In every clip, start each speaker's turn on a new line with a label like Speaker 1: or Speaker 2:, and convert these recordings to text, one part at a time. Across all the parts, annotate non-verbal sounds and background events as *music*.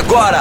Speaker 1: Agora,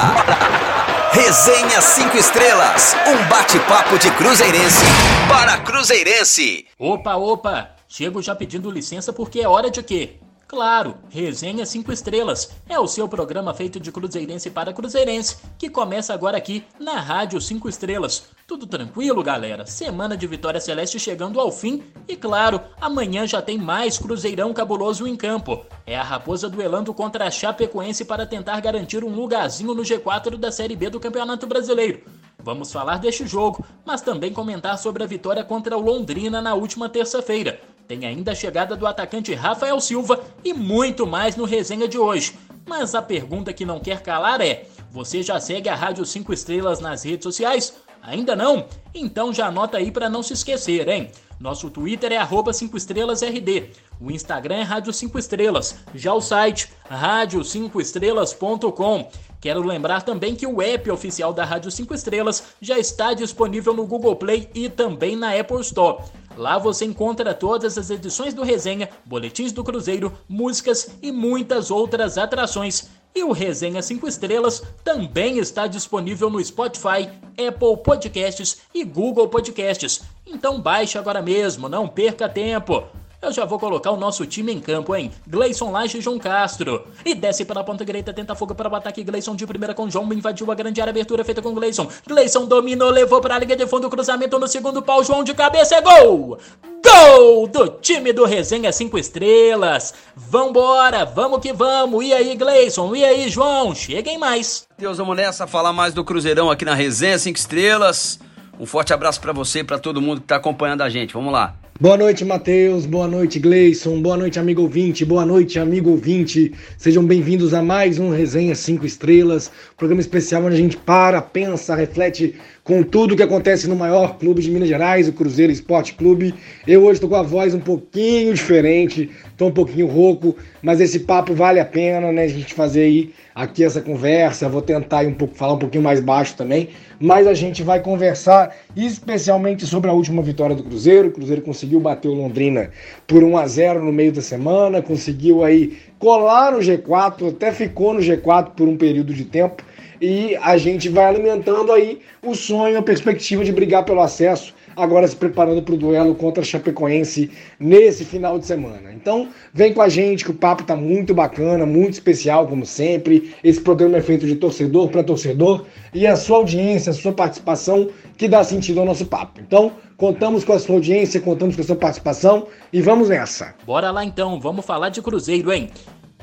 Speaker 1: Resenha 5 Estrelas, um bate-papo de Cruzeirense para Cruzeirense.
Speaker 2: Opa, opa, chego já pedindo licença porque é hora de quê? Claro, Resenha 5 Estrelas é o seu programa feito de cruzeirense para cruzeirense, que começa agora aqui na Rádio 5 Estrelas. Tudo tranquilo, galera? Semana de Vitória Celeste chegando ao fim e, claro, amanhã já tem mais Cruzeirão cabuloso em campo. É a Raposa duelando contra a Chapecoense para tentar garantir um lugarzinho no G4 da Série B do Campeonato Brasileiro. Vamos falar deste jogo, mas também comentar sobre a vitória contra o Londrina na última terça-feira. Tem ainda a chegada do atacante Rafael Silva e muito mais no resenha de hoje. Mas a pergunta que não quer calar é: você já segue a Rádio 5 Estrelas nas redes sociais? Ainda não? Então já anota aí para não se esquecer, hein? Nosso Twitter é arroba 5 estrelas RD. O Instagram é Rádio 5 Estrelas. Já o site, rádio5estrelas.com. Quero lembrar também que o app oficial da Rádio 5 Estrelas já está disponível no Google Play e também na Apple Store. Lá você encontra todas as edições do Resenha, boletins do Cruzeiro, músicas e muitas outras atrações. E o Resenha 5 Estrelas também está disponível no Spotify, Apple Podcasts e Google Podcasts. Então baixe agora mesmo, não perca tempo. Eu já vou colocar o nosso time em campo, hein? Gleison Laje e João Castro. E desce pela ponta direita, tenta fogo para o ataque. Gleison de primeira com João, invadiu a grande área, abertura feita com Gleison. Gleison dominou, levou para a linha de fundo, cruzamento no segundo pau, João de cabeça, é gol! Gol do time do Resenha 5 Estrelas. Vambora, vamos que vamos. E aí, Gleison? E aí, João? Cheguem mais.
Speaker 3: Deus, vamos nessa falar mais do Cruzeirão aqui na Resenha 5 Estrelas. Um forte abraço para você e para todo mundo que está acompanhando a gente. Vamos lá.
Speaker 4: Boa noite, Matheus. Boa noite, Gleison. Boa noite, amigo ouvinte. Boa noite, amigo ouvinte. Sejam bem-vindos a mais um Resenha 5 Estrelas, programa especial onde a gente para, pensa, reflete com tudo que acontece no maior clube de Minas Gerais, o Cruzeiro Esporte Clube. Eu hoje estou com a voz um pouquinho diferente, estou um pouquinho rouco, mas esse papo vale a pena, né? A gente fazer aí aqui essa conversa. Vou tentar um pouco, falar um pouquinho mais baixo também, mas a gente vai conversar especialmente sobre a última vitória do Cruzeiro. O Cruzeiro conseguiu bater o Londrina por 1 a 0 no meio da semana, conseguiu aí colar no G4, até ficou no G4 por um período de tempo. E a gente vai alimentando aí o sonho, a perspectiva de brigar pelo acesso agora se preparando para o duelo contra a Chapecoense nesse final de semana. Então, vem com a gente que o papo tá muito bacana, muito especial, como sempre. Esse programa é feito de torcedor para torcedor e a sua audiência, a sua participação que dá sentido ao nosso papo. Então, contamos com a sua audiência, contamos com a sua participação e vamos nessa.
Speaker 2: Bora lá então, vamos falar de Cruzeiro, hein?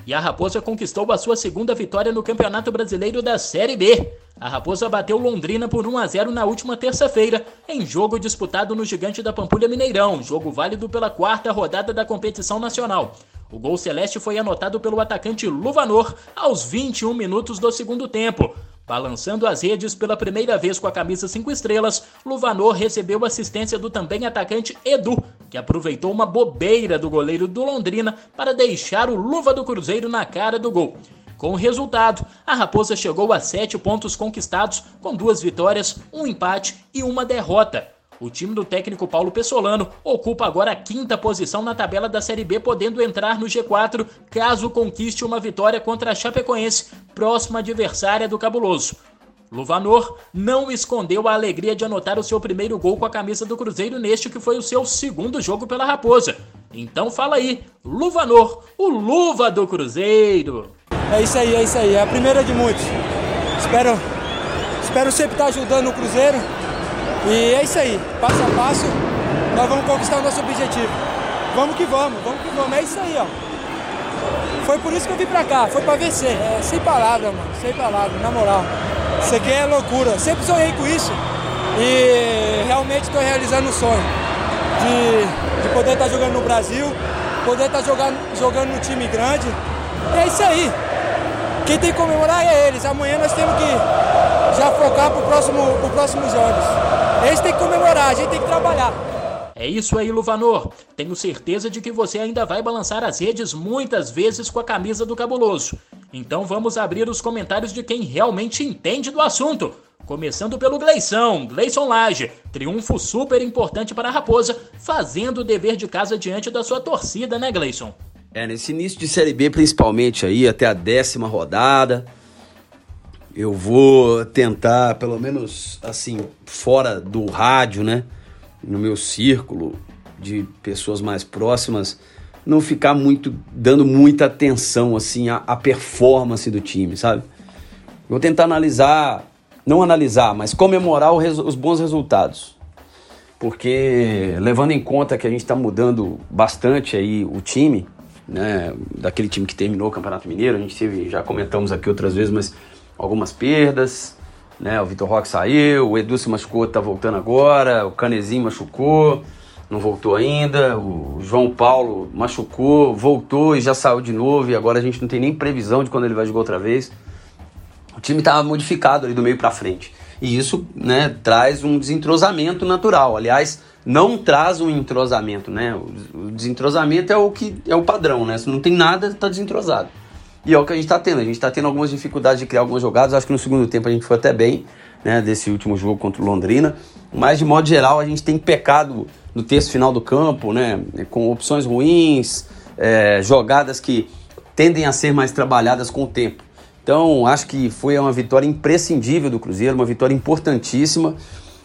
Speaker 2: E a Raposa conquistou a sua segunda vitória no Campeonato Brasileiro da Série B. A Raposa bateu Londrina por 1 a 0 na última terça-feira, em jogo disputado no Gigante da Pampulha Mineirão, jogo válido pela quarta rodada da competição nacional. O gol celeste foi anotado pelo atacante Luvanor aos 21 minutos do segundo tempo. Balançando as redes pela primeira vez com a camisa 5 estrelas, Luvanor recebeu assistência do também atacante Edu, que aproveitou uma bobeira do goleiro do Londrina para deixar o luva do Cruzeiro na cara do gol. Com o resultado, a Raposa chegou a sete pontos conquistados, com duas vitórias, um empate e uma derrota. O time do técnico Paulo Pessolano ocupa agora a quinta posição na tabela da Série B, podendo entrar no G4 caso conquiste uma vitória contra a Chapecoense, próxima adversária do Cabuloso. Luvanor não escondeu a alegria de anotar o seu primeiro gol com a camisa do Cruzeiro neste que foi o seu segundo jogo pela Raposa. Então fala aí, Luvanor, o luva do Cruzeiro.
Speaker 5: É isso aí, é isso aí. É a primeira de muitos. Espero, espero sempre estar ajudando o Cruzeiro. E é isso aí. Passo a passo, nós vamos conquistar o nosso objetivo. Vamos que vamos, vamos que vamos. É isso aí, ó. Foi por isso que eu vim pra cá, foi pra vencer. É, sem palavras, mano, sem palavras, na moral. Isso aqui é loucura. Sempre sonhei com isso e realmente estou realizando o sonho de, de poder estar jogando no Brasil, poder estar jogando, jogando no time grande. E é isso aí. Quem tem que comemorar é eles. Amanhã nós temos que já focar para próximo, pro próximos jogos. Eles têm que comemorar, a gente tem que trabalhar.
Speaker 2: É isso aí, Luvanor. Tenho certeza de que você ainda vai balançar as redes muitas vezes com a camisa do Cabuloso. Então vamos abrir os comentários de quem realmente entende do assunto. Começando pelo Gleison, Gleison Lage. Triunfo super importante para a Raposa, fazendo o dever de casa diante da sua torcida, né, Gleison?
Speaker 3: É, nesse início de Série B, principalmente aí, até a décima rodada. Eu vou tentar, pelo menos assim, fora do rádio, né? No meu círculo de pessoas mais próximas, não ficar muito dando muita atenção assim à, à performance do time, sabe? Vou tentar analisar, não analisar, mas comemorar os bons resultados. Porque levando em conta que a gente está mudando bastante aí o time, né, daquele time que terminou o Campeonato Mineiro, a gente teve, já comentamos aqui outras vezes, mas algumas perdas, né? O Vitor Roque saiu, o Edu se machucou, tá voltando agora, o Canezinho machucou, não voltou ainda, o João Paulo machucou, voltou e já saiu de novo, e agora a gente não tem nem previsão de quando ele vai jogar outra vez. O time estava modificado ali do meio para frente. E isso, né, traz um desentrosamento natural. Aliás, não traz um entrosamento, né? O desentrosamento é o que é o padrão, né? Se não tem nada, está desentrosado. E é o que a gente está tendo. A gente está tendo algumas dificuldades de criar algumas jogadas. Acho que no segundo tempo a gente foi até bem, né? Desse último jogo contra o Londrina. Mas de modo geral a gente tem pecado no terço final do campo, né? Com opções ruins, é, jogadas que tendem a ser mais trabalhadas com o tempo. Então acho que foi uma vitória imprescindível do Cruzeiro, uma vitória importantíssima.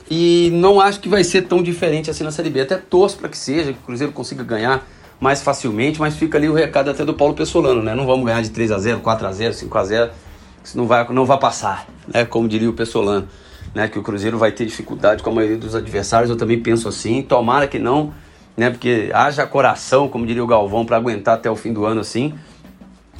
Speaker 3: E não acho que vai ser tão diferente assim na Série B. Até torço para que seja, que o Cruzeiro consiga ganhar mais facilmente, mas fica ali o recado até do Paulo Pessolano, né? Não vamos ganhar de 3 a 0 4 a 0 5 a 0 isso não vai, não vai passar, né? Como diria o Pessolano, né? Que o Cruzeiro vai ter dificuldade com a maioria dos adversários, eu também penso assim, tomara que não, né? Porque haja coração, como diria o Galvão, para aguentar até o fim do ano assim,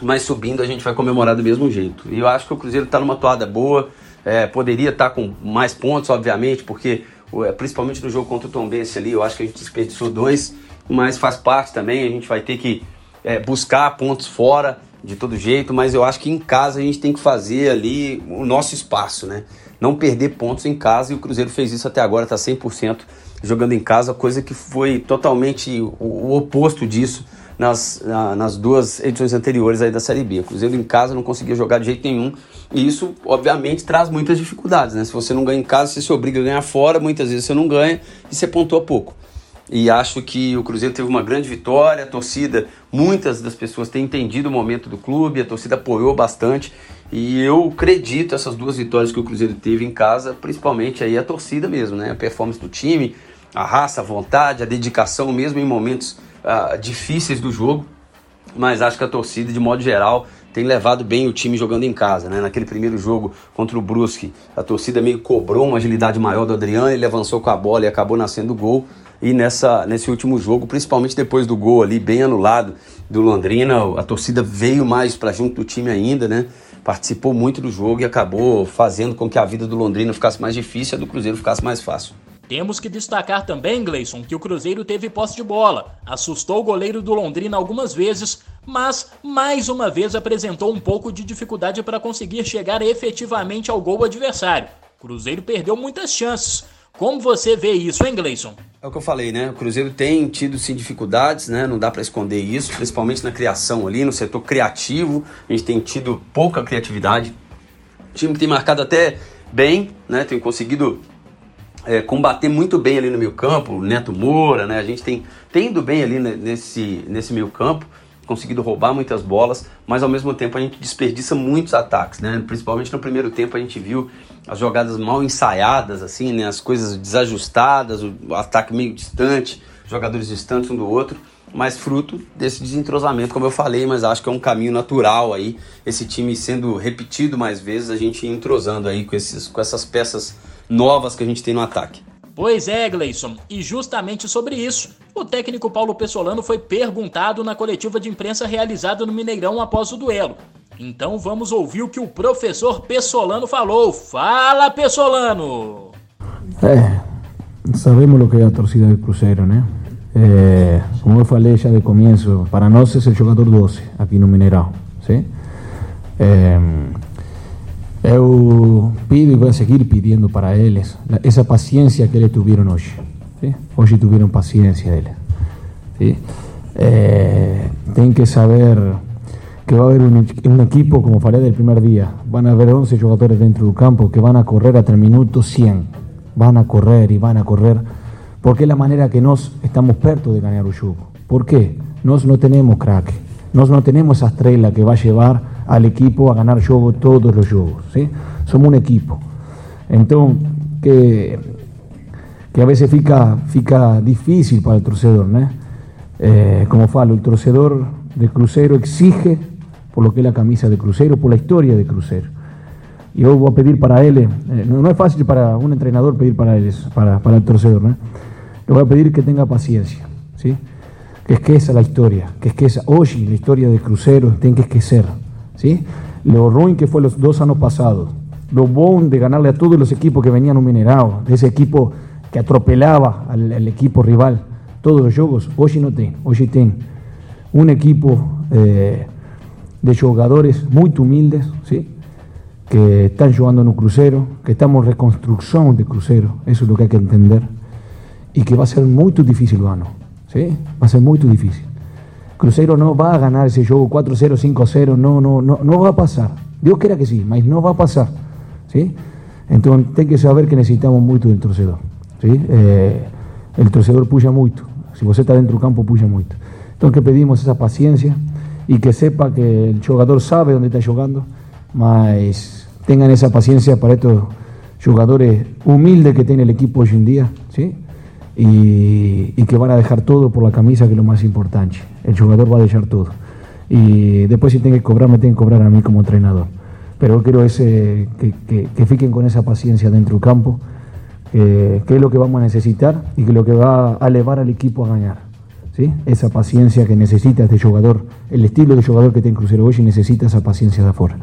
Speaker 3: mas subindo a gente vai comemorar do mesmo jeito. E eu acho que o Cruzeiro está numa toada boa, é, poderia estar tá com mais pontos, obviamente, porque é, principalmente no jogo contra o Tom Bense ali, eu acho que a gente desperdiçou dois, mas faz parte também, a gente vai ter que é, buscar pontos fora de todo jeito, mas eu acho que em casa a gente tem que fazer ali o nosso espaço, né? Não perder pontos em casa e o Cruzeiro fez isso até agora, tá 100% jogando em casa, coisa que foi totalmente o, o oposto disso nas, na, nas duas edições anteriores aí da Série B. O Cruzeiro em casa não conseguia jogar de jeito nenhum e isso, obviamente, traz muitas dificuldades, né? Se você não ganha em casa, você se obriga a ganhar fora, muitas vezes você não ganha e você pontua pouco e acho que o Cruzeiro teve uma grande vitória. A torcida, muitas das pessoas têm entendido o momento do clube, a torcida apoiou bastante e eu acredito essas duas vitórias que o Cruzeiro teve em casa, principalmente aí a torcida mesmo, né? A performance do time, a raça, a vontade, a dedicação mesmo em momentos uh, difíceis do jogo. Mas acho que a torcida, de modo geral, tem levado bem o time jogando em casa, né? Naquele primeiro jogo contra o Brusque, a torcida meio cobrou uma agilidade maior do Adriano, ele avançou com a bola e acabou nascendo o gol e nessa, nesse último jogo, principalmente depois do gol ali bem anulado do Londrina, a torcida veio mais para junto do time ainda, né? Participou muito do jogo e acabou fazendo com que a vida do Londrina ficasse mais difícil e a do Cruzeiro ficasse mais fácil.
Speaker 2: Temos que destacar também, Gleison, que o Cruzeiro teve posse de bola, assustou o goleiro do Londrina algumas vezes, mas mais uma vez apresentou um pouco de dificuldade para conseguir chegar efetivamente ao gol adversário. Cruzeiro perdeu muitas chances, como você vê isso, hein, Gleison?
Speaker 3: É o que eu falei, né? O Cruzeiro tem tido sim dificuldades, né? Não dá para esconder isso, principalmente na criação ali, no setor criativo. A gente tem tido pouca criatividade. O time tem marcado até bem, né? Tem conseguido é, combater muito bem ali no meio campo, o Neto Moura, né? A gente tem, ido bem ali nesse, nesse meio campo conseguido roubar muitas bolas, mas ao mesmo tempo a gente desperdiça muitos ataques, né? Principalmente no primeiro tempo a gente viu as jogadas mal ensaiadas, assim, né? As coisas desajustadas, o ataque meio distante, jogadores distantes um do outro, mas fruto desse desentrosamento, como eu falei, mas acho que é um caminho natural aí, esse time sendo repetido mais vezes, a gente entrosando aí com, esses, com essas peças novas que a gente tem no ataque.
Speaker 2: Pois é, Gleison, e justamente sobre isso, o técnico Paulo Pessolano foi perguntado na coletiva de imprensa realizada no Mineirão após o duelo. Então vamos ouvir o que o professor Pessolano falou. Fala, Pessolano!
Speaker 6: É, sabemos o que é a torcida do Cruzeiro, né? É, como eu falei já de começo, para nós é o jogador 12 aqui no Mineirão, sim? É, eu pido e vou seguir pedindo para eles essa paciência que eles tiveram hoje. ¿sí? Hoje tiveram paciência eles. ¿sí? Eh, tem que saber que vai haver um, um, equipo, como falei del primer dia, van a haver 11 jogadores dentro do campo que van a correr até o minuto 100. Van a correr e van a correr porque é a maneira que nós estamos perto de ganhar o jogo. Por quê? Nós não temos craque, Nós não temos essa estrela que vai levar al equipo a ganar juego todos los juegos. ¿sí? Somos un equipo. Então, que, que a veces fica, fica difícil para el torcedor. ¿no? Eh, como falo, el torcedor de Cruzeiro exige por lo que es la camisa de Cruzeiro, por la historia de Cruzeiro. Y yo voy a pedir para él, eh, no, no, es fácil para un entrenador pedir para él, para, para el torcedor, ¿no? le voy a pedir que tenga paciencia, ¿sí? Que esqueça la historia, que esqueça hoy la historia de Cruzeiro, tiene que esquecer. ¿sí? Lo ruin que fue los dos años pasados, lo bon de ganarle a todos los equipos que venían un minerado, de ese equipo que atropelaba al, equipo rival, todos los juegos, hoy no tiene, hoy tiene un equipo eh, de jugadores muy humildes, ¿sí? que están jugando en un crucero, que estamos en reconstrucción de crucero, eso es lo que hay que entender, y que va a ser muy difícil gano, ¿sí? va a ser muy difícil. Cruzeiro no va a ganar ese juego 4-0, 5-0, no, no, no, no va a pasar. Dios quiera que sí, mas no va a pasar. ¿sí? Entonces, hay que saber que necesitamos mucho del torcedor. ¿sí? Eh, el torcedor puya mucho. Si usted está dentro del campo, puya mucho. Entonces, que pedimos esa paciencia y que sepa que el jugador sabe dónde está jugando, mas tengan esa paciencia para estos jugadores humildes que tiene el equipo hoy en día, ¿sí? Y, y, que van a dejar todo por la camisa, que es lo más importante. El jugador va a dejar todo. Y después si tiene que cobrar, me tienen que cobrar a mí como entrenador. Pero quiero ese, que, que, que fiquen con esa paciencia dentro del campo, que, que, es lo que vamos a necesitar y que es lo que va a elevar al equipo a ganar. ¿sí? Esa paciencia que necesita este jugador, el estilo de jugador que tiene Crucero hoy necesita esa paciencia de afuera.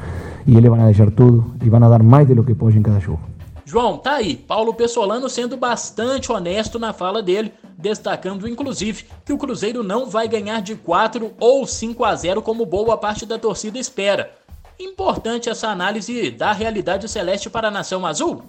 Speaker 6: Y ellos van a dejar todo y van a dar más de lo que pueden en cada juego.
Speaker 2: João, tá aí, Paulo Pessolano sendo bastante honesto na fala dele, destacando inclusive que o Cruzeiro não vai ganhar de 4 ou 5 a 0 como boa parte da torcida espera. Importante essa análise da realidade celeste para a nação azul?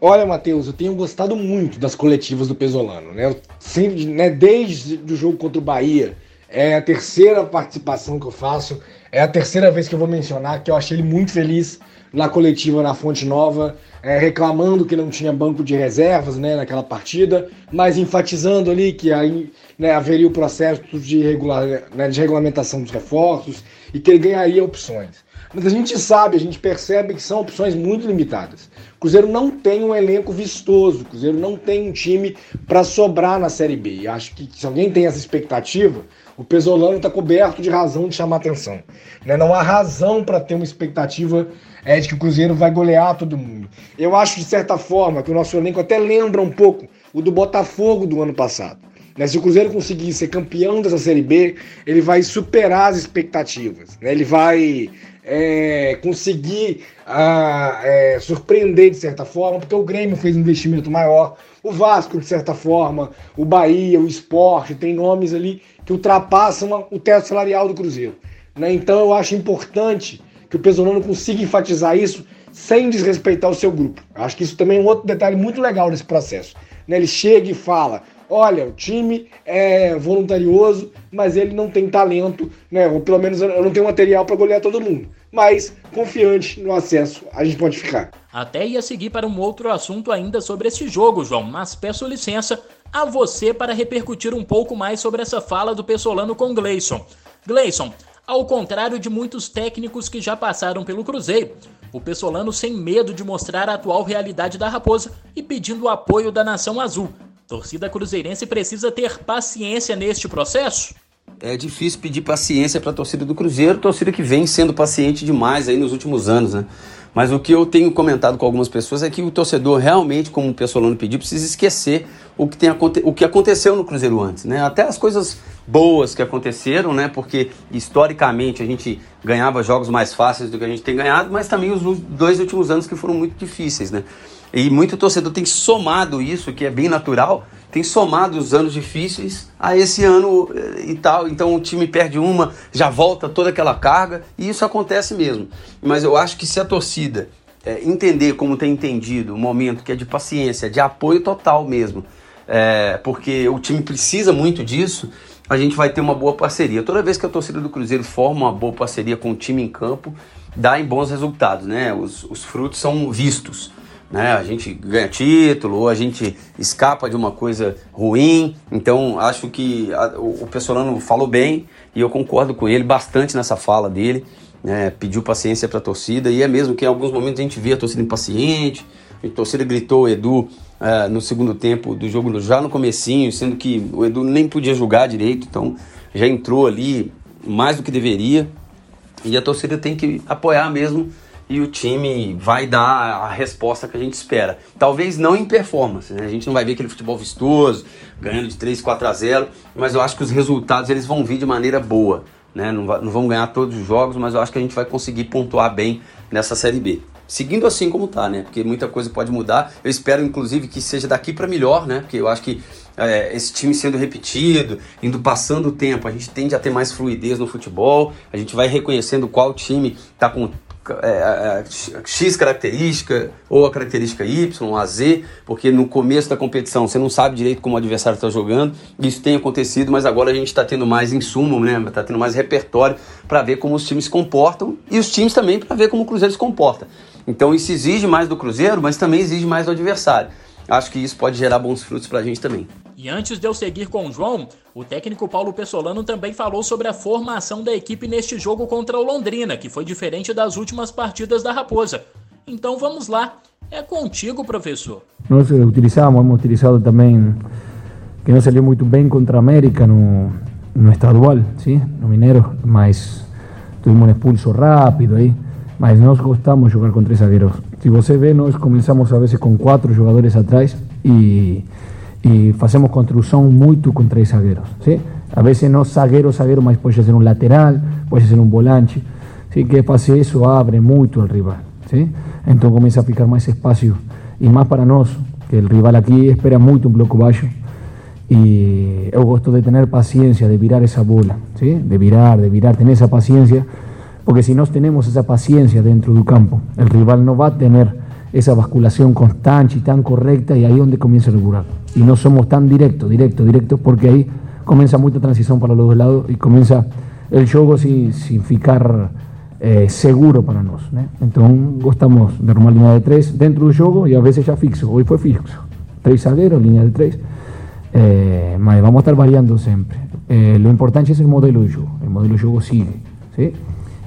Speaker 4: Olha, Matheus, eu tenho gostado muito das coletivas do Pesolano, né? Sempre, né, desde o jogo contra o Bahia, é a terceira participação que eu faço, é a terceira vez que eu vou mencionar que eu achei ele muito feliz na coletiva na Fonte Nova, é, reclamando que não tinha banco de reservas né, naquela partida, mas enfatizando ali que aí né, haveria o processo de, regular, né, de regulamentação dos reforços e que ele ganharia opções. Mas a gente sabe, a gente percebe que são opções muito limitadas. O Cruzeiro não tem um elenco vistoso, o Cruzeiro não tem um time para sobrar na Série B. E acho que se alguém tem essa expectativa, o Pesolano está coberto de razão de chamar atenção. Né? Não há razão para ter uma expectativa é, de que o Cruzeiro vai golear todo mundo. Eu acho, de certa forma, que o nosso elenco até lembra um pouco o do Botafogo do ano passado. Né? Se o Cruzeiro conseguir ser campeão dessa Série B, ele vai superar as expectativas. Né? Ele vai é, conseguir a, é, surpreender de certa forma, porque o Grêmio fez um investimento maior, o Vasco, de certa forma, o Bahia, o Esporte, tem nomes ali que ultrapassam o teto salarial do Cruzeiro. Né? Então eu acho importante que o Pesolano consiga enfatizar isso sem desrespeitar o seu grupo. Acho que isso também é um outro detalhe muito legal nesse processo. Né? Ele chega e fala: olha, o time é voluntarioso, mas ele não tem talento, né? ou pelo menos eu não tenho material para golear todo mundo. Mas confiante no acesso, a gente pode ficar.
Speaker 2: Até ia seguir para um outro assunto ainda sobre esse jogo, João, mas peço licença a você para repercutir um pouco mais sobre essa fala do Pessolano com Gleison. Gleison, ao contrário de muitos técnicos que já passaram pelo Cruzeiro, o Pessolano sem medo de mostrar a atual realidade da Raposa e pedindo o apoio da nação azul. Torcida cruzeirense precisa ter paciência neste processo?
Speaker 3: É difícil pedir paciência para a torcida do Cruzeiro, torcida que vem sendo paciente demais aí nos últimos anos, né? Mas o que eu tenho comentado com algumas pessoas é que o torcedor realmente, como o Pessolano pediu, precisa esquecer o que, tem, o que aconteceu no Cruzeiro antes, né? Até as coisas boas que aconteceram, né? Porque historicamente a gente ganhava jogos mais fáceis do que a gente tem ganhado, mas também os dois últimos anos que foram muito difíceis, né? E muito torcedor tem somado isso, que é bem natural, tem somado os anos difíceis a esse ano eh, e tal. Então o time perde uma, já volta toda aquela carga, e isso acontece mesmo. Mas eu acho que se a torcida é, entender como tem entendido o momento que é de paciência, de apoio total mesmo, é, porque o time precisa muito disso, a gente vai ter uma boa parceria. Toda vez que a torcida do Cruzeiro forma uma boa parceria com o time em campo, dá em bons resultados, né? Os, os frutos são vistos. Né? A gente ganha título, ou a gente escapa de uma coisa ruim. Então, acho que a, o, o Pessolano falou bem e eu concordo com ele bastante nessa fala dele. Né? Pediu paciência para a torcida e é mesmo que em alguns momentos a gente via a torcida impaciente. A torcida gritou o Edu uh, no segundo tempo do jogo, já no comecinho, sendo que o Edu nem podia jogar direito, então já entrou ali mais do que deveria. E a torcida tem que apoiar mesmo e o time vai dar a resposta que a gente espera. Talvez não em performance, né? a gente não vai ver aquele futebol vistoso, ganhando de 3, 4 a 0, mas eu acho que os resultados eles vão vir de maneira boa. Né? Não, não vamos ganhar todos os jogos, mas eu acho que a gente vai conseguir pontuar bem nessa Série B. Seguindo assim como tá, né? Porque muita coisa pode mudar. Eu espero, inclusive, que seja daqui para melhor, né? Porque eu acho que é, esse time sendo repetido, indo passando o tempo, a gente tende a ter mais fluidez no futebol, a gente vai reconhecendo qual time está com é, é, X característica ou a característica Y, a Z, porque no começo da competição você não sabe direito como o adversário está jogando. Isso tem acontecido, mas agora a gente está tendo mais insumo, né? Está tendo mais repertório para ver como os times se comportam e os times também para ver como o Cruzeiro se comporta. Então isso exige mais do Cruzeiro, mas também exige mais do adversário. Acho que isso pode gerar bons frutos para a gente também.
Speaker 2: E antes de eu seguir com o João, o técnico Paulo Pessolano também falou sobre a formação da equipe neste jogo contra o Londrina, que foi diferente das últimas partidas da Raposa. Então vamos lá, é contigo, professor.
Speaker 6: Nós utilizamos, hemos utilizado também, que não saiu muito bem contra a América no, no estadual, ¿sí? no Mineiro, mas tuvimos um expulso rápido aí, mas nós gostamos de jogar com três zagueiros. Se você vê, nós começamos a vezes com quatro jogadores atrás e e fazemos construção muito com três zagueiros. ¿sí? A vezes não zagueiro, zagueiro, mas pode ser um lateral, pode ser um volante. ¿sí? Que fazer isso abre muito o rival. ¿sí? Então começa a ficar mais espaço e mais para nós, que o rival aqui espera muito um bloco baixo. E eu gosto de ter paciência, de virar essa bola, ¿sí? de virar, de virar, ter essa paciência, porque se nós temos essa paciência dentro do campo, o rival não vai ter esa basculación constante y tan correcta y ahí es donde comienza el buraco. Y no somos tan directos, directos, directos, porque ahí comienza mucha transición para los dos lados y comienza el juego sin, sin ficar eh, seguro para nós. Entonces, gostamos de armar línea de tres dentro del juego y a veces ya fixo. Hoy fue fixo. Tres zagueros, línea de tres. Eh, vamos a estar variando siempre. Eh, lo importante es el modelo de juego. El modelo de juego sigue. ¿sí?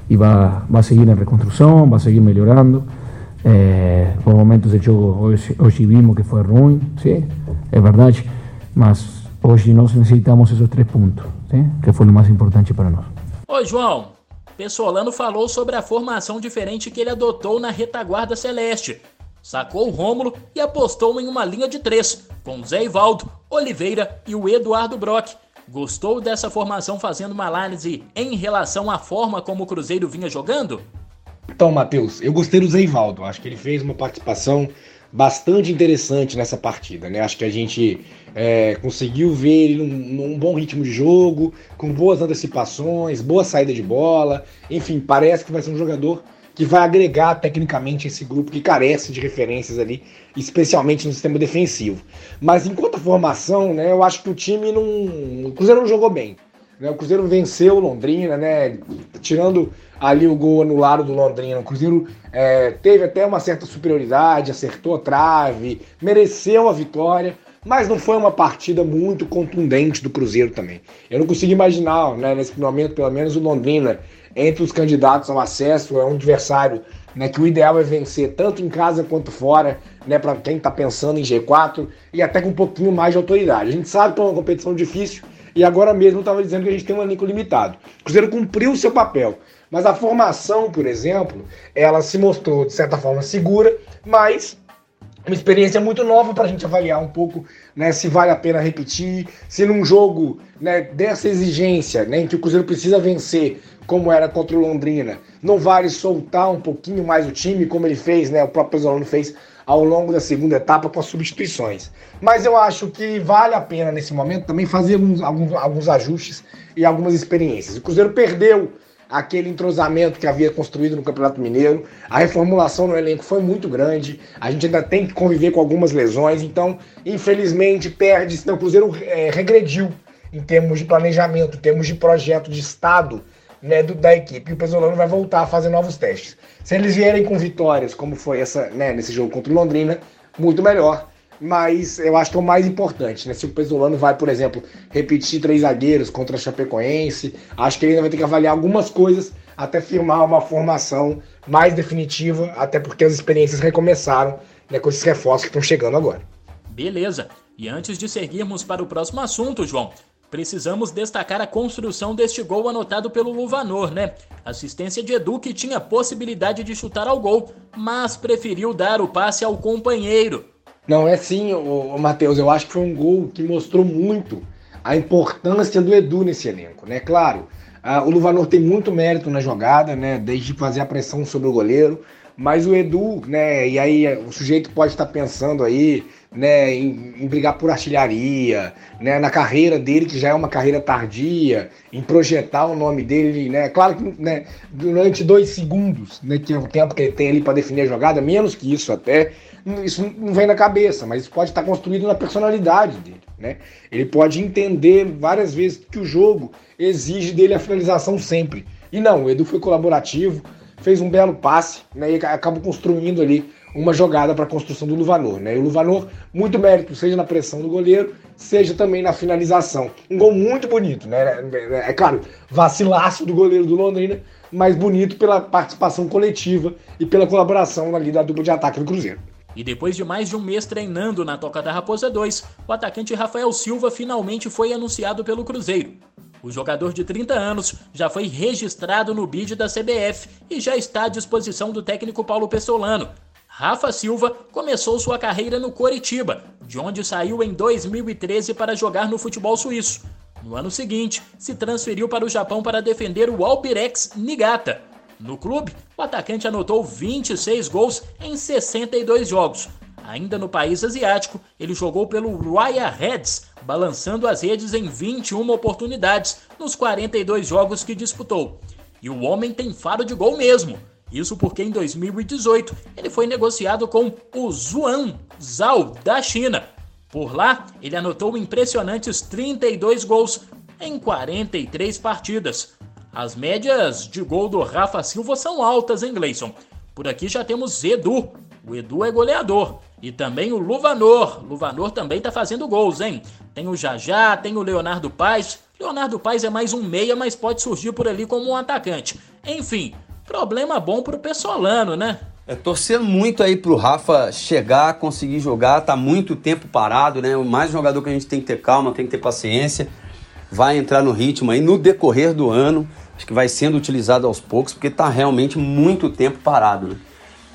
Speaker 6: Y va, va a seguir en reconstrucción, va a seguir mejorando. É, por momentos de jogo hoje, hoje vimos que foi ruim, sim, é verdade, mas hoje nós necessitamos esses três pontos, sim, que foi o mais importante para nós.
Speaker 2: Ô João, Pessolano falou sobre a formação diferente que ele adotou na retaguarda celeste. Sacou o Rômulo e apostou em uma linha de três, com Zé Ivaldo, Oliveira e o Eduardo Brock. Gostou dessa formação fazendo uma análise em relação à forma como o Cruzeiro vinha jogando?
Speaker 4: Então, Matheus, eu gostei do Zeivaldo. Acho que ele fez uma participação bastante interessante nessa partida, né? Acho que a gente é, conseguiu ver ele num, num, bom ritmo de jogo, com boas antecipações, boa saída de bola. Enfim, parece que vai ser um jogador que vai agregar tecnicamente esse grupo que carece de referências ali, especialmente no sistema defensivo. Mas enquanto a formação, né, eu acho que o time não. O Cruzeiro não jogou bem. Né? O Cruzeiro venceu o Londrina, né? Tirando ali o gol anulado do Londrina. O Cruzeiro é, teve até uma certa superioridade, acertou a trave, mereceu a vitória, mas não foi uma partida muito contundente do Cruzeiro também. Eu não consigo imaginar, né, nesse momento, pelo menos, o Londrina entre os candidatos ao acesso, é um adversário né, que o ideal é vencer tanto em casa quanto fora, né, para quem está pensando em G4 e até com um pouquinho mais de autoridade. A gente sabe que é uma competição difícil e agora mesmo estava dizendo que a gente tem um elenco limitado. O Cruzeiro cumpriu o seu papel, mas a formação, por exemplo, ela se mostrou de certa forma segura, mas uma experiência muito nova para a gente avaliar um pouco né, se vale a pena repetir, se num jogo né, dessa exigência, né, em que o Cruzeiro precisa vencer, como era contra o Londrina, não vale soltar um pouquinho mais o time, como ele fez, né, o próprio Pesolano fez ao longo da segunda etapa com as substituições. Mas eu acho que vale a pena nesse momento também fazer alguns, alguns, alguns ajustes e algumas experiências. O Cruzeiro perdeu aquele entrosamento que havia construído no Campeonato Mineiro. A reformulação no elenco foi muito grande. A gente ainda tem que conviver com algumas lesões. Então, infelizmente, perde. Então, o Cruzeiro é, regrediu em termos de planejamento, em termos de projeto de Estado né, do, da equipe. E o Pesolano vai voltar a fazer novos testes. Se eles vierem com vitórias, como foi essa, né, nesse jogo contra o Londrina, muito melhor. Mas eu acho que é o mais importante, né? Se o Pesolano vai, por exemplo, repetir três zagueiros contra a Chapecoense, acho que ele ainda vai ter que avaliar algumas coisas até firmar uma formação mais definitiva, até porque as experiências recomeçaram né, com esses reforços que estão chegando agora.
Speaker 2: Beleza. E antes de seguirmos para o próximo assunto, João, precisamos destacar a construção deste gol anotado pelo Luvanor, né? Assistência de Edu que tinha possibilidade de chutar ao gol, mas preferiu dar o passe ao companheiro.
Speaker 4: Não, é sim, Matheus, eu acho que foi um gol que mostrou muito a importância do Edu nesse elenco, né? Claro, o Luvanor tem muito mérito na jogada, né? Desde fazer a pressão sobre o goleiro, mas o Edu, né? E aí o sujeito pode estar pensando aí né, em, em, brigar por artilharia, né, na carreira dele, que já é uma carreira tardia, em projetar o nome dele, né, claro que né, durante dois segundos, né, que é o tempo que ele tem ali para definir a jogada, menos que isso até, isso não vem na cabeça, mas isso pode estar construído na personalidade dele, né, ele pode entender várias vezes que o jogo exige dele a finalização sempre, e não, o Edu foi colaborativo, fez um belo passe, né, e acabou construindo ali uma jogada para a construção do Luvanor. Né? E o Luvanor, muito mérito, seja na pressão do goleiro, seja também na finalização. Um gol muito bonito, né? É, é claro, vacilaço do goleiro do Londrina, mas bonito pela participação coletiva e pela colaboração ali da dupla de ataque do Cruzeiro.
Speaker 2: E depois de mais de um mês treinando na Toca da Raposa 2, o atacante Rafael Silva finalmente foi anunciado pelo Cruzeiro. O jogador de 30 anos já foi registrado no bid da CBF e já está à disposição do técnico Paulo Pessolano, Rafa Silva começou sua carreira no Coritiba, de onde saiu em 2013 para jogar no futebol suíço. No ano seguinte, se transferiu para o Japão para defender o Albirex Niigata. No clube, o atacante anotou 26 gols em 62 jogos. Ainda no país asiático, ele jogou pelo Royal Reds, balançando as redes em 21 oportunidades nos 42 jogos que disputou. E o homem tem faro de gol mesmo. Isso porque em 2018 ele foi negociado com o Zhuang Zhao da China. Por lá, ele anotou impressionantes 32 gols em 43 partidas. As médias de gol do Rafa Silva são altas, hein, Gleison? Por aqui já temos Edu. O Edu é goleador. E também o Luvanor. Luvanor também tá fazendo gols, hein? Tem o Jajá, tem o Leonardo Paes. Leonardo Paes é mais um meia, mas pode surgir por ali como um atacante. Enfim, Problema bom pro Pessolano, né?
Speaker 3: É, torcendo muito aí pro Rafa chegar, conseguir jogar, tá muito tempo parado, né? O mais jogador que a gente tem que ter calma, tem que ter paciência. Vai entrar no ritmo aí no decorrer do ano. Acho que vai sendo utilizado aos poucos, porque tá realmente muito tempo parado, né?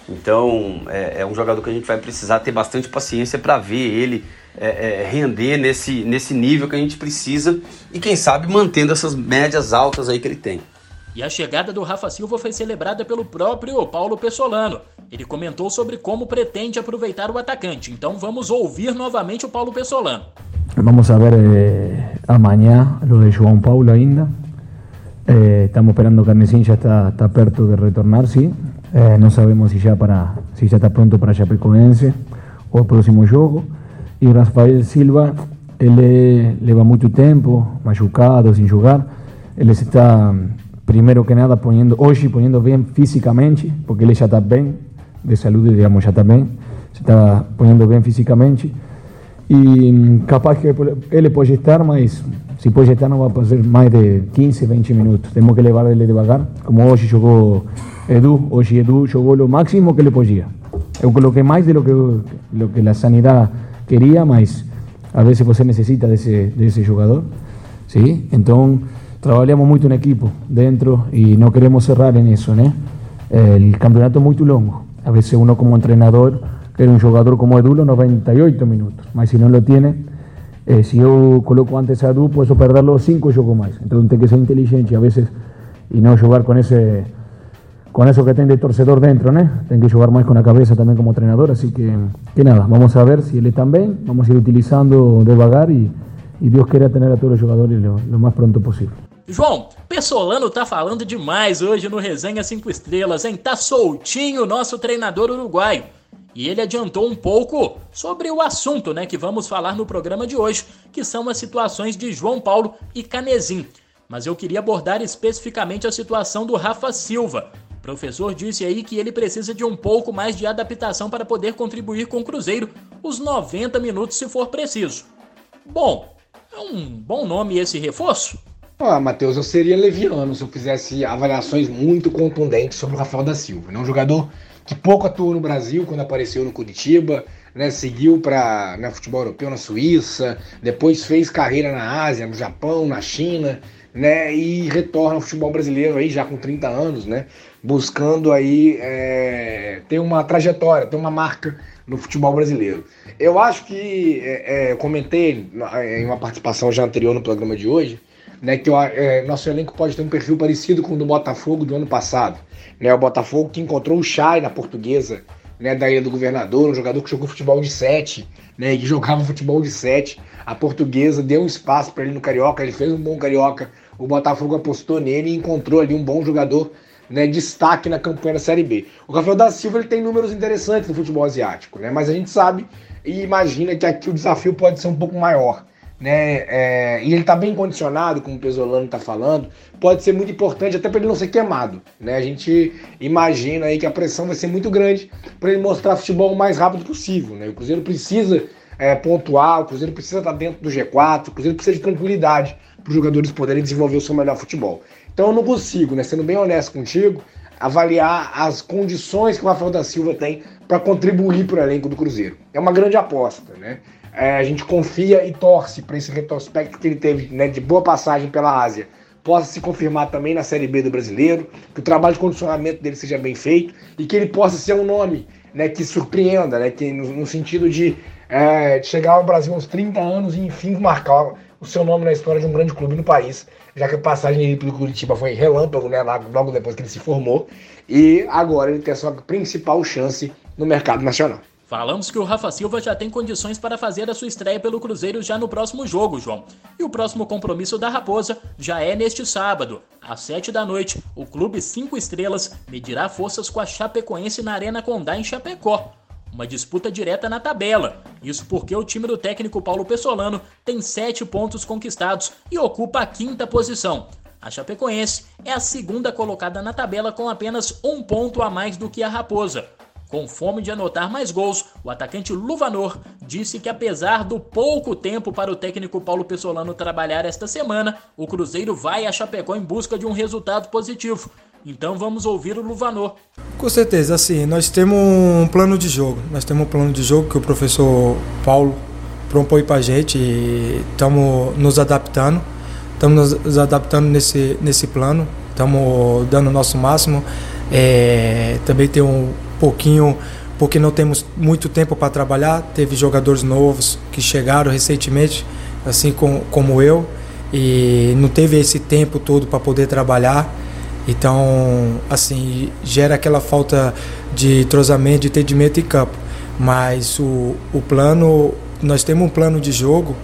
Speaker 3: Então é, é um jogador que a gente vai precisar ter bastante paciência para ver ele é, é, render nesse, nesse nível que a gente precisa e quem sabe mantendo essas médias altas aí que ele tem.
Speaker 2: E a chegada do Rafa Silva foi celebrada pelo próprio Paulo Pessolano. Ele comentou sobre como pretende aproveitar o atacante. Então vamos ouvir novamente o Paulo Pessolano.
Speaker 6: Vamos ver eh, amanhã lo de João Paulo ainda. Eh, estamos esperando que Carnesim já está, está perto de retornar, sim. Eh, não sabemos se já, para, se já está pronto para Chapecoense ou o próximo jogo. E Rafael Silva, ele leva muito tempo machucado, sem jogar. Ele está primero que nada poniendo, hoy poniendo bien físicamente, porque él ya está bien, de salud, digamos, ya está bien, se está poniendo bien físicamente. Y mm, capaz que él puede estar, mas si puede estar no va a pasar más de 15, 20 minutos. Tenemos que levarle devagar, como hoy jugó Edu, hoy Edu jugó lo máximo que le podía. Yo coloqué más de lo que, lo que la sanidad quería, mas a veces você necesita de ese, de ese jugador. ¿sí? Entonces, trabajamos mucho en equipo dentro y no queremos cerrar en eso. ¿no? El campeonato es muy longo. A veces uno como entrenador quiere un jugador como Edu 98 minutos, mas si no lo tiene, eh, si yo coloco antes a Edu, puedo perderlo 5 juegos más. Entonces tengo que ser inteligente a veces y no jugar con ese con eso que tiene de torcedor dentro, ¿no? Tengo que jugar más con la cabeza también como entrenador, así que, que nada, vamos a ver si él está bien, vamos a ir utilizando devagar y, y Dios quiera tener a todos los jugadores lo, lo más pronto posible.
Speaker 2: João, Pessolano tá falando demais hoje no Resenha 5 Estrelas, hein? Tá soltinho o nosso treinador uruguaio. E ele adiantou um pouco sobre o assunto, né, que vamos falar no programa de hoje, que são as situações de João Paulo e Canezin. mas eu queria abordar especificamente a situação do Rafa Silva. O professor disse aí que ele precisa de um pouco mais de adaptação para poder contribuir com o Cruzeiro os 90 minutos se for preciso. Bom, é um bom nome esse reforço?
Speaker 4: Ah, Matheus, eu seria leviano se eu fizesse avaliações muito contundentes sobre o Rafael da Silva. Né? Um jogador que pouco atuou no Brasil quando apareceu no Curitiba, né? seguiu para né, futebol europeu na Suíça, depois fez carreira na Ásia, no Japão, na China, né? e retorna ao futebol brasileiro aí já com 30 anos, né? buscando aí é, ter uma trajetória, ter uma marca no futebol brasileiro. Eu acho que, é, é, comentei em uma participação já anterior no programa de hoje, né, que o é, nosso elenco pode ter um perfil parecido com o do Botafogo do ano passado. Né, o Botafogo que encontrou o Chay na portuguesa né, da Ilha do Governador, um jogador que jogou futebol de 7, né, que *laughs* jogava futebol de 7. A portuguesa deu um espaço para ele no Carioca, ele fez um bom Carioca. O Botafogo apostou nele e encontrou ali um bom jogador né, destaque na campanha da Série B. O Rafael da Silva ele tem números interessantes no futebol asiático, né, mas a gente sabe e imagina que aqui o desafio pode ser um pouco maior. Né, é, e ele está bem condicionado, como o Pesolano está falando, pode ser muito importante até para ele não ser queimado. Né? A gente imagina aí que a pressão vai ser muito grande para ele mostrar futebol o mais rápido possível. Né? O Cruzeiro precisa é, pontuar, o Cruzeiro precisa estar tá dentro do G4, o Cruzeiro precisa de tranquilidade para os jogadores poderem desenvolver o seu melhor futebol. Então eu não consigo, né, sendo bem honesto contigo, avaliar as condições que o Rafael da Silva tem para contribuir para o elenco do Cruzeiro. É uma grande aposta, né? É, a gente confia e torce para esse retrospecto que ele teve né, de boa passagem pela Ásia possa se confirmar também na Série B do Brasileiro, que o trabalho de condicionamento dele seja bem feito e que ele possa ser um nome né, que surpreenda, né, que no, no sentido de, é, de chegar ao Brasil aos 30 anos e enfim marcar o seu nome na história de um grande clube no país, já que a passagem dele pelo Curitiba foi relâmpago, né, logo depois que ele se formou, e agora ele tem a sua principal chance no mercado nacional.
Speaker 2: Falamos que o Rafa Silva já tem condições para fazer a sua estreia pelo Cruzeiro já no próximo jogo, João. E o próximo compromisso da Raposa já é neste sábado, às 7 da noite. O Clube 5 Estrelas medirá forças com a Chapecoense na Arena Condá em Chapecó uma disputa direta na tabela. Isso porque o time do técnico Paulo Pessolano tem sete pontos conquistados e ocupa a quinta posição. A Chapecoense é a segunda colocada na tabela com apenas um ponto a mais do que a Raposa. Com fome de anotar mais gols, o atacante Luvanor disse que apesar do pouco tempo para o técnico Paulo Pessolano trabalhar esta semana, o Cruzeiro vai a Chapecó em busca de um resultado positivo então vamos ouvir o Luvanor.
Speaker 5: Com certeza, assim, nós temos um plano de jogo. Nós temos um plano de jogo que o professor Paulo propõe para a gente e estamos nos adaptando. Estamos nos adaptando nesse, nesse plano, estamos dando o nosso máximo. É, também tem um pouquinho, porque não temos muito tempo para trabalhar. Teve jogadores novos que chegaram recentemente, assim como, como eu, e não teve esse tempo todo para poder trabalhar. Então, assim, gera aquela falta de entrosamento, de entendimento em campo. Mas o, o plano, nós temos um plano de jogo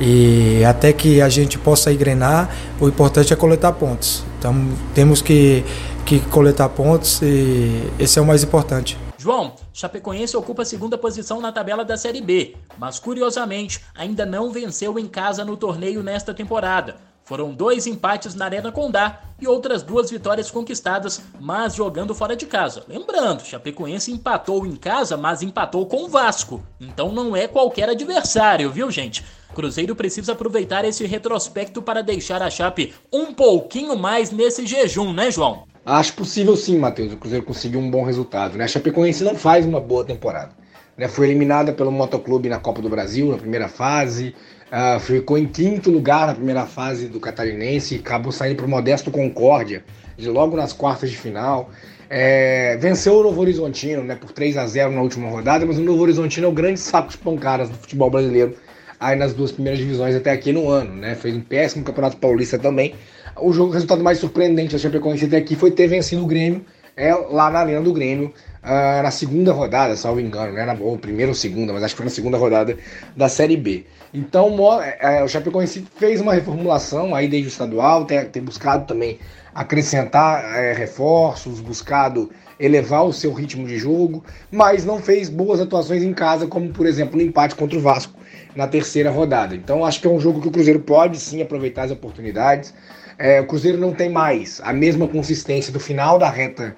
Speaker 5: e até que a gente possa engrenar, o importante é coletar pontos. Então, temos que, que coletar pontos e esse é o mais importante.
Speaker 2: João, Chapecoense ocupa a segunda posição na tabela da Série B, mas curiosamente ainda não venceu em casa no torneio nesta temporada. Foram dois empates na Arena Condá e outras duas vitórias conquistadas, mas jogando fora de casa. Lembrando, Chapecoense empatou em casa, mas empatou com o Vasco. Então não é qualquer adversário, viu, gente? Cruzeiro precisa aproveitar esse retrospecto para deixar a Chape um pouquinho mais nesse jejum, né, João?
Speaker 4: Acho possível sim, Matheus. O Cruzeiro conseguiu um bom resultado. Né? A Chapecoense não faz uma boa temporada. Né? Foi eliminada pelo Motoclube na Copa do Brasil, na primeira fase. Uh, ficou em quinto lugar na primeira fase do Catarinense, acabou saindo para o Modesto Concórdia, de logo nas quartas de final. É, venceu o Novo Horizontino né, por 3 a 0 na última rodada, mas o Novo Horizontino é o grande saco de pancadas do futebol brasileiro aí nas duas primeiras divisões até aqui no ano. Né? Fez um péssimo Campeonato Paulista também. O jogo, o resultado mais surpreendente da Chapecoense até aqui foi ter vencido o Grêmio é, lá na Arena do Grêmio uh, na segunda rodada, salvo engano, né? Na, ou primeira ou segunda, mas acho que foi na segunda rodada da Série B. Então é, o Chapecoense fez uma reformulação aí desde o estadual, tem, tem buscado também acrescentar é, reforços, buscado elevar o seu ritmo de jogo, mas não fez boas atuações em casa, como por exemplo no empate contra o Vasco na terceira rodada. Então acho que é um jogo que o Cruzeiro pode sim aproveitar as oportunidades. é, o Cruzeiro não tem mais a mesma consistência do final da reta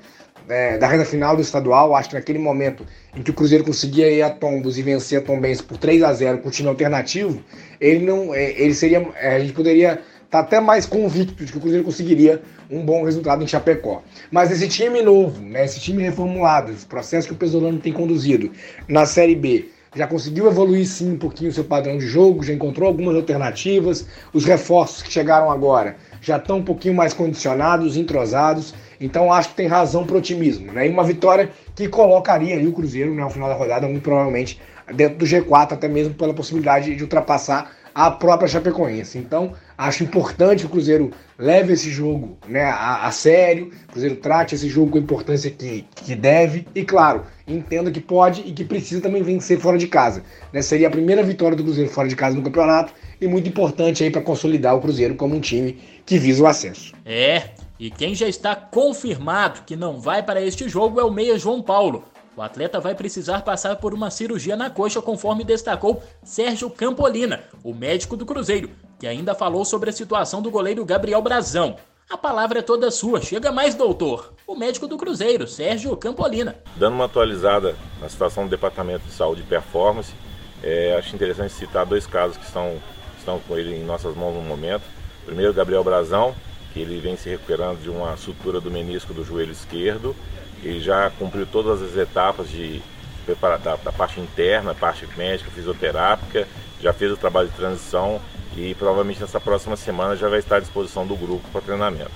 Speaker 4: é, da reta final do estadual. Acho que naquele momento em que o Cruzeiro conseguia ir a Tombos e vencer a Tombense por 3 a 0 com o time alternativo, ele não, é, ele seria, é, a gente poderia estar tá até mais convicto de que o Cruzeiro conseguiria um bom resultado em Chapecó. Mas esse time novo, né, esse time reformulado, esse processo que o Pesolano tem conduzido na Série B, já conseguiu evoluir sim um pouquinho o seu padrão de jogo, já encontrou algumas alternativas, os reforços que chegaram agora já estão um pouquinho mais condicionados, entrosados, então acho que tem razão para o otimismo, né? E uma vitória que colocaria o Cruzeiro, né, ao final da rodada, muito provavelmente dentro do G4, até mesmo pela possibilidade de ultrapassar a própria Chapecoense. Então, acho importante que o Cruzeiro leve esse jogo né, a, a, sério, o Cruzeiro trate esse jogo com a importância que, que deve e, claro, entenda que pode e que precisa também vencer fora de casa. Né? Seria a primeira vitória do Cruzeiro fora de casa no campeonato e muito importante aí para consolidar o Cruzeiro como um time que visa o acesso.
Speaker 2: É, e quem já está confirmado que não vai para este jogo é o meia João Paulo. O atleta vai precisar passar por uma cirurgia na coxa, conforme destacou Sérgio Campolina, o médico do Cruzeiro, que ainda falou sobre a situação do goleiro Gabriel Brazão. A palavra é toda sua. Chega mais, doutor. O médico do Cruzeiro, Sérgio Campolina.
Speaker 7: Dando uma atualizada na situação do Departamento de Saúde e Performance, é, acho interessante citar dois casos que estão, estão com ele em nossas mãos no momento. Primeiro, Gabriel Brazão, que ele vem se recuperando de uma sutura do menisco do joelho esquerdo ele já cumpriu todas as etapas de, da, da parte interna, parte médica, fisioterápica, já fez o trabalho de transição e provavelmente nessa próxima semana já vai estar à disposição do grupo para treinamento.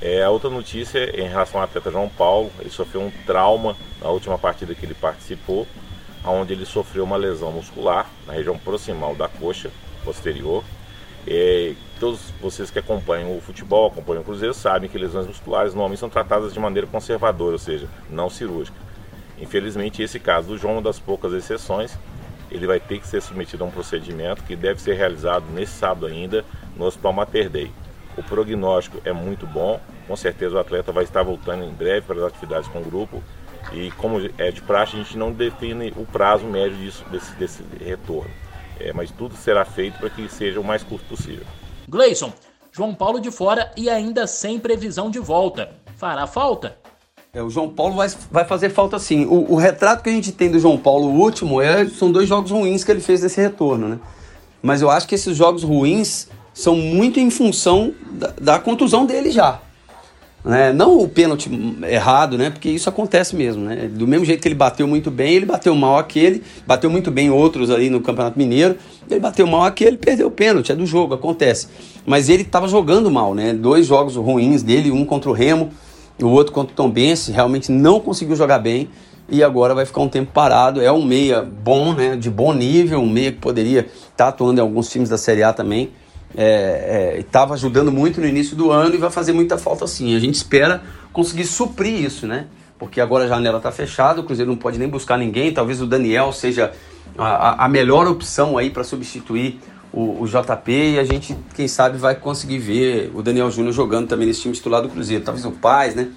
Speaker 7: É, a outra notícia é em relação ao atleta João Paulo, ele sofreu um trauma na última partida que ele participou, onde ele sofreu uma lesão muscular na região proximal da coxa posterior, é, todos vocês que acompanham o futebol, acompanham o Cruzeiro, sabem que lesões musculares normalmente são tratadas de maneira conservadora, ou seja, não cirúrgica. Infelizmente, esse caso do João é uma das poucas exceções. Ele vai ter que ser submetido a um procedimento que deve ser realizado nesse sábado ainda no Hospital Mater Dei. O prognóstico é muito bom, com certeza o atleta vai estar voltando em breve para as atividades com o grupo. E como é de praxe, a gente não define o prazo médio disso, desse, desse retorno. É, mas tudo será feito para que seja o mais curto possível.
Speaker 2: Gleison, João Paulo de fora e ainda sem previsão de volta. Fará falta?
Speaker 3: É, o João Paulo vai, vai fazer falta sim. O, o, retrato que a gente tem do João Paulo, o último, é, são dois jogos ruins que ele fez nesse retorno, né? Mas eu acho que esses jogos ruins são muito em função da, da contusão dele já. Né? Não o pênalti errado, né? Porque isso acontece mesmo, né? Do mesmo jeito que ele bateu muito bem, ele bateu mal aquele, bateu muito bem outros ali no Campeonato Mineiro, ele bateu mal aquele, perdeu o pênalti, é do jogo, acontece. Mas ele estava jogando mal, né? Dois jogos ruins dele, um contra o Remo, o outro contra o Tom realmente não conseguiu jogar bem e agora vai ficar um tempo parado. É um meia bom, né? De bom nível, um meia que poderia estar tá atuando em alguns times da Série A também estava é, é, ajudando muito no início do ano e vai fazer muita falta sim. A gente espera conseguir suprir isso, né? Porque agora a janela está fechada, o Cruzeiro não pode nem buscar ninguém. Talvez o Daniel seja a, a melhor opção aí para substituir o, o, JP e a gente, quem sabe, vai conseguir ver o Daniel Júnior jogando também nesse time titular do Cruzeiro. Talvez o Paz, né?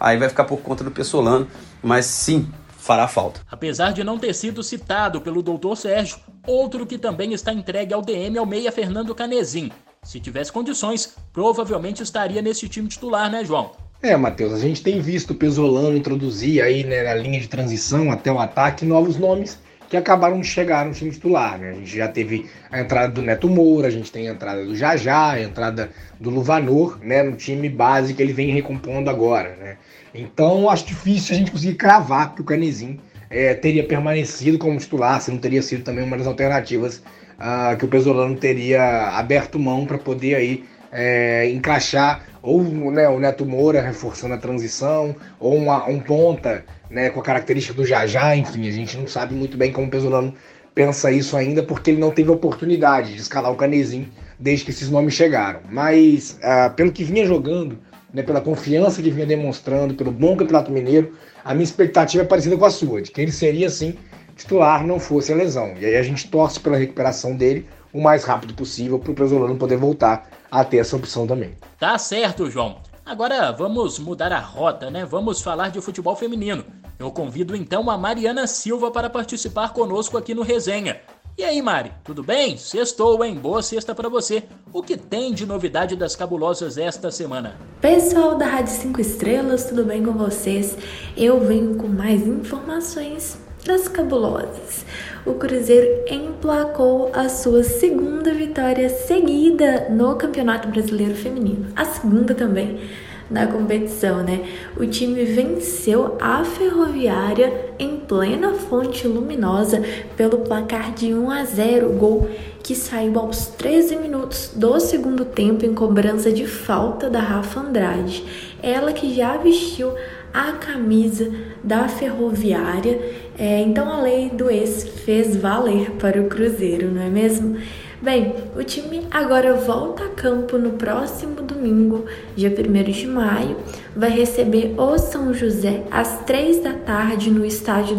Speaker 3: Aí vai ficar por conta do Pessolano, mas sim, fará falta.
Speaker 2: Apesar de não ter sido citado pelo doutor Sérgio, outro que também está entregue ao DM é o meia Fernando Canezin. Se tivesse condições, provavelmente estaria nesse time titular, né, João?
Speaker 4: É, Matheus, a gente tem visto o Pesolano introduzir aí né, na linha de transição até o ataque novos nomes que acabaram de chegar no time titular. Né? A gente já teve a entrada do Neto Moura, a gente tem a entrada do Jajá, a entrada do Luvanor né, no time base que ele vem recompondo agora. Né? Então acho difícil a gente conseguir cravar que o Canezinho é, teria permanecido como titular, se não teria sido também uma das alternativas uh, que o Pesolano teria aberto mão para poder aí é, encaixar ou né, o Neto Moura reforçando a transição, ou uma, um ponta né, com a característica do Jajá, enfim, a gente não sabe muito bem como o Pesolano pensa isso ainda, porque ele não teve oportunidade de escalar o Canezinho desde que esses nomes chegaram. Mas, uh, pelo que vinha jogando, né, pela confiança que vinha demonstrando, pelo bom campeonato mineiro, a minha expectativa é parecida com a sua, de que ele seria sim titular não fosse a lesão. E aí a gente torce pela recuperação dele o mais rápido possível para o Pesolano poder voltar a ter essa opção também.
Speaker 2: Tá certo, João. Agora vamos mudar a rota, né? Vamos falar de futebol feminino. Eu convido então a Mariana Silva para participar conosco aqui no Resenha. E aí, Mari, tudo bem? Sextou, hein? Boa sexta para você. O que tem de novidade das cabulosas esta semana?
Speaker 8: Pessoal da Rádio 5 Estrelas, tudo bem com vocês? Eu venho com mais informações das cabulosas. O Cruzeiro emplacou a sua segunda vitória seguida no Campeonato Brasileiro Feminino. A segunda também na competição, né? O time venceu a Ferroviária em plena fonte luminosa pelo placar de 1 a 0, gol que saiu aos 13 minutos do segundo tempo em cobrança de falta da Rafa Andrade. Ela que já vestiu a camisa da Ferroviária, é, então a lei do ex fez valer para o Cruzeiro, não é mesmo? Bem, o time agora volta a campo no próximo domingo, dia 1 de maio. Vai receber o São José às 3 da tarde no estádio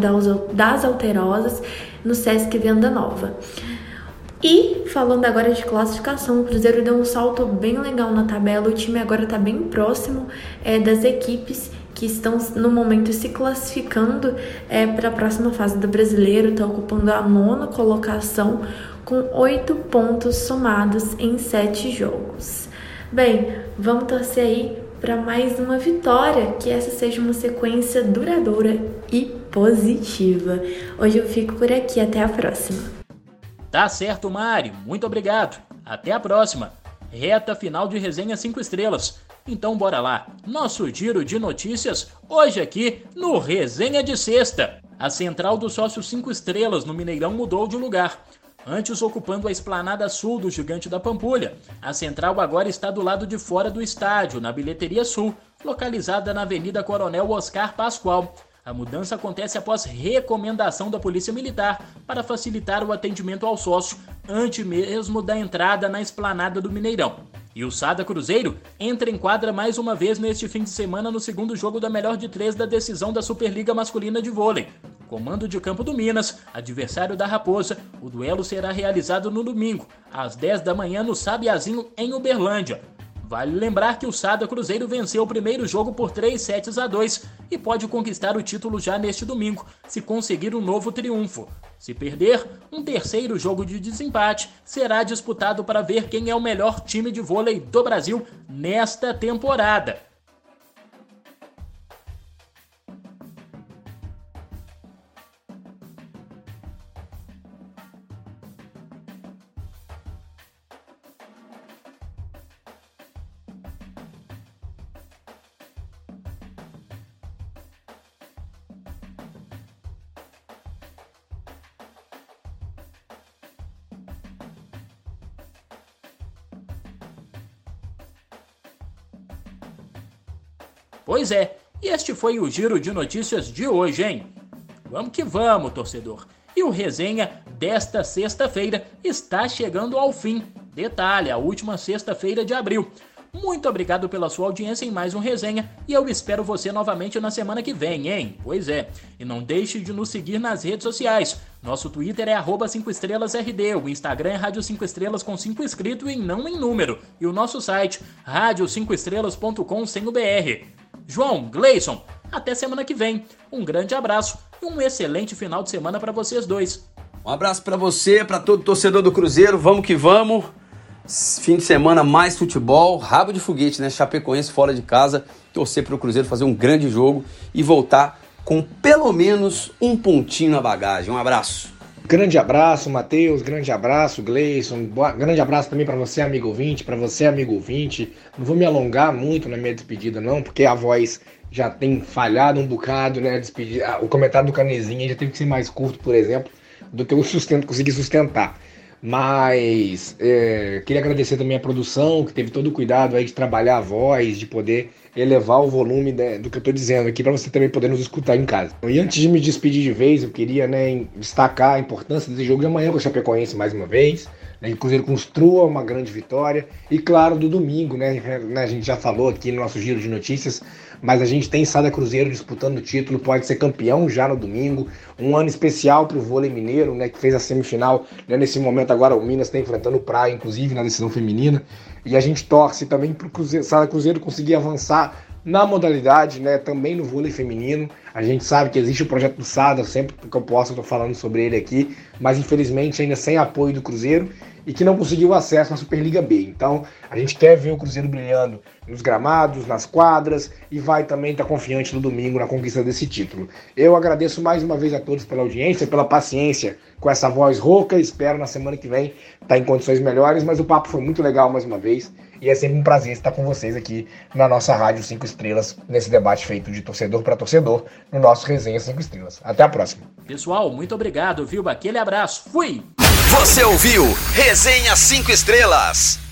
Speaker 8: das Alterosas, no Sesc Venda Nova. E falando agora de classificação, o Cruzeiro deu um salto bem legal na tabela. O time agora está bem próximo é, das equipes que estão no momento se classificando é, para a próxima fase do brasileiro, está ocupando a nona colocação com oito pontos somados em sete jogos. Bem, vamos torcer aí para mais uma vitória, que essa seja uma sequência duradoura e positiva. Hoje eu fico por aqui, até a próxima.
Speaker 2: Tá certo, Mari, muito obrigado. Até a próxima. Reta final de resenha 5 estrelas. Então bora lá. Nosso giro de notícias hoje aqui no Resenha de Sexta. A central do sócio 5 estrelas no Mineirão mudou de lugar antes ocupando a esplanada sul do Gigante da Pampulha. A central agora está do lado de fora do estádio, na Bilheteria Sul, localizada na Avenida Coronel Oscar Pascoal. A mudança acontece após recomendação da Polícia Militar para facilitar o atendimento ao sócio antes mesmo da entrada na esplanada do Mineirão. E o Sada Cruzeiro entra em quadra mais uma vez neste fim de semana no segundo jogo da melhor de três da decisão da Superliga Masculina de Vôlei. Comando de campo do Minas, adversário da Raposa, o duelo será realizado no domingo, às 10 da manhã no Sabiazinho, em Uberlândia. Vale lembrar que o Sada Cruzeiro venceu o primeiro jogo por 3 sets a 2 e pode conquistar o título já neste domingo, se conseguir um novo triunfo. Se perder, um terceiro jogo de desempate será disputado para ver quem é o melhor time de vôlei do Brasil nesta temporada. Pois é, e este foi o giro de notícias de hoje, hein? Vamos que vamos, torcedor. E o resenha desta sexta-feira está chegando ao fim. Detalhe, a última sexta-feira de abril. Muito obrigado pela sua audiência em mais um resenha e eu espero você novamente na semana que vem, hein? Pois é. E não deixe de nos seguir nas redes sociais. Nosso Twitter é 5 estrelasRD, o Instagram é Rádio 5 Estrelas com 5 inscritos e não em número. E o nosso site, rádio5estrelas.com sem o BR. João, Gleison, até semana que vem. Um grande abraço e um excelente final de semana para vocês dois.
Speaker 3: Um abraço para você, para todo torcedor do Cruzeiro. Vamos que vamos. Fim de semana mais futebol, rabo de foguete, né? Chapecoense fora de casa, torcer para o Cruzeiro fazer um grande jogo e voltar com pelo menos um pontinho na bagagem. Um abraço.
Speaker 4: Grande abraço, Matheus. Grande abraço, Gleison. Grande abraço também para você, amigo ouvinte. Para você, amigo ouvinte. Não vou me alongar muito na minha despedida, não, porque a voz já tem falhado um bocado, né? Despedida. O comentário do Canezinha já teve que ser mais curto, por exemplo, do que eu sustento, consegui sustentar. Mas é, queria agradecer também a produção, que teve todo o cuidado aí de trabalhar a voz, de poder elevar o volume né, do que eu estou dizendo aqui para você também poder nos escutar em casa. E antes de me despedir de vez, eu queria né, destacar a importância desse jogo de amanhã com o Chapecoense mais uma vez. Né, o Cruzeiro construa uma grande vitória. E claro, do domingo, né, né, a gente já falou aqui no nosso giro de notícias, mas a gente tem Sada Cruzeiro disputando o título, pode ser campeão já no domingo. Um ano especial para o vôlei mineiro, né, que fez a semifinal. Né, nesse momento agora o Minas está enfrentando o Praia, inclusive na decisão feminina. E a gente torce também para o Cruzeiro, Sada Cruzeiro conseguir avançar na modalidade, né, também no vôlei feminino. A gente sabe que existe o projeto do Sada, sempre que eu posso eu tô falando sobre ele aqui, mas infelizmente ainda sem apoio do Cruzeiro e que não conseguiu acesso à Superliga B. Então, a gente quer ver o Cruzeiro brilhando nos gramados, nas quadras e vai também estar tá confiante no domingo na conquista desse título. Eu agradeço mais uma vez a todos pela audiência, pela paciência com essa voz rouca. Espero na semana que vem estar tá em condições melhores, mas o papo foi muito legal mais uma vez. E é sempre um prazer estar com vocês aqui na nossa Rádio 5 Estrelas, nesse debate feito de torcedor para torcedor, no nosso Resenha 5 Estrelas. Até a próxima.
Speaker 2: Pessoal, muito obrigado, viu? Aquele abraço. Fui!
Speaker 1: Você ouviu Resenha 5 Estrelas.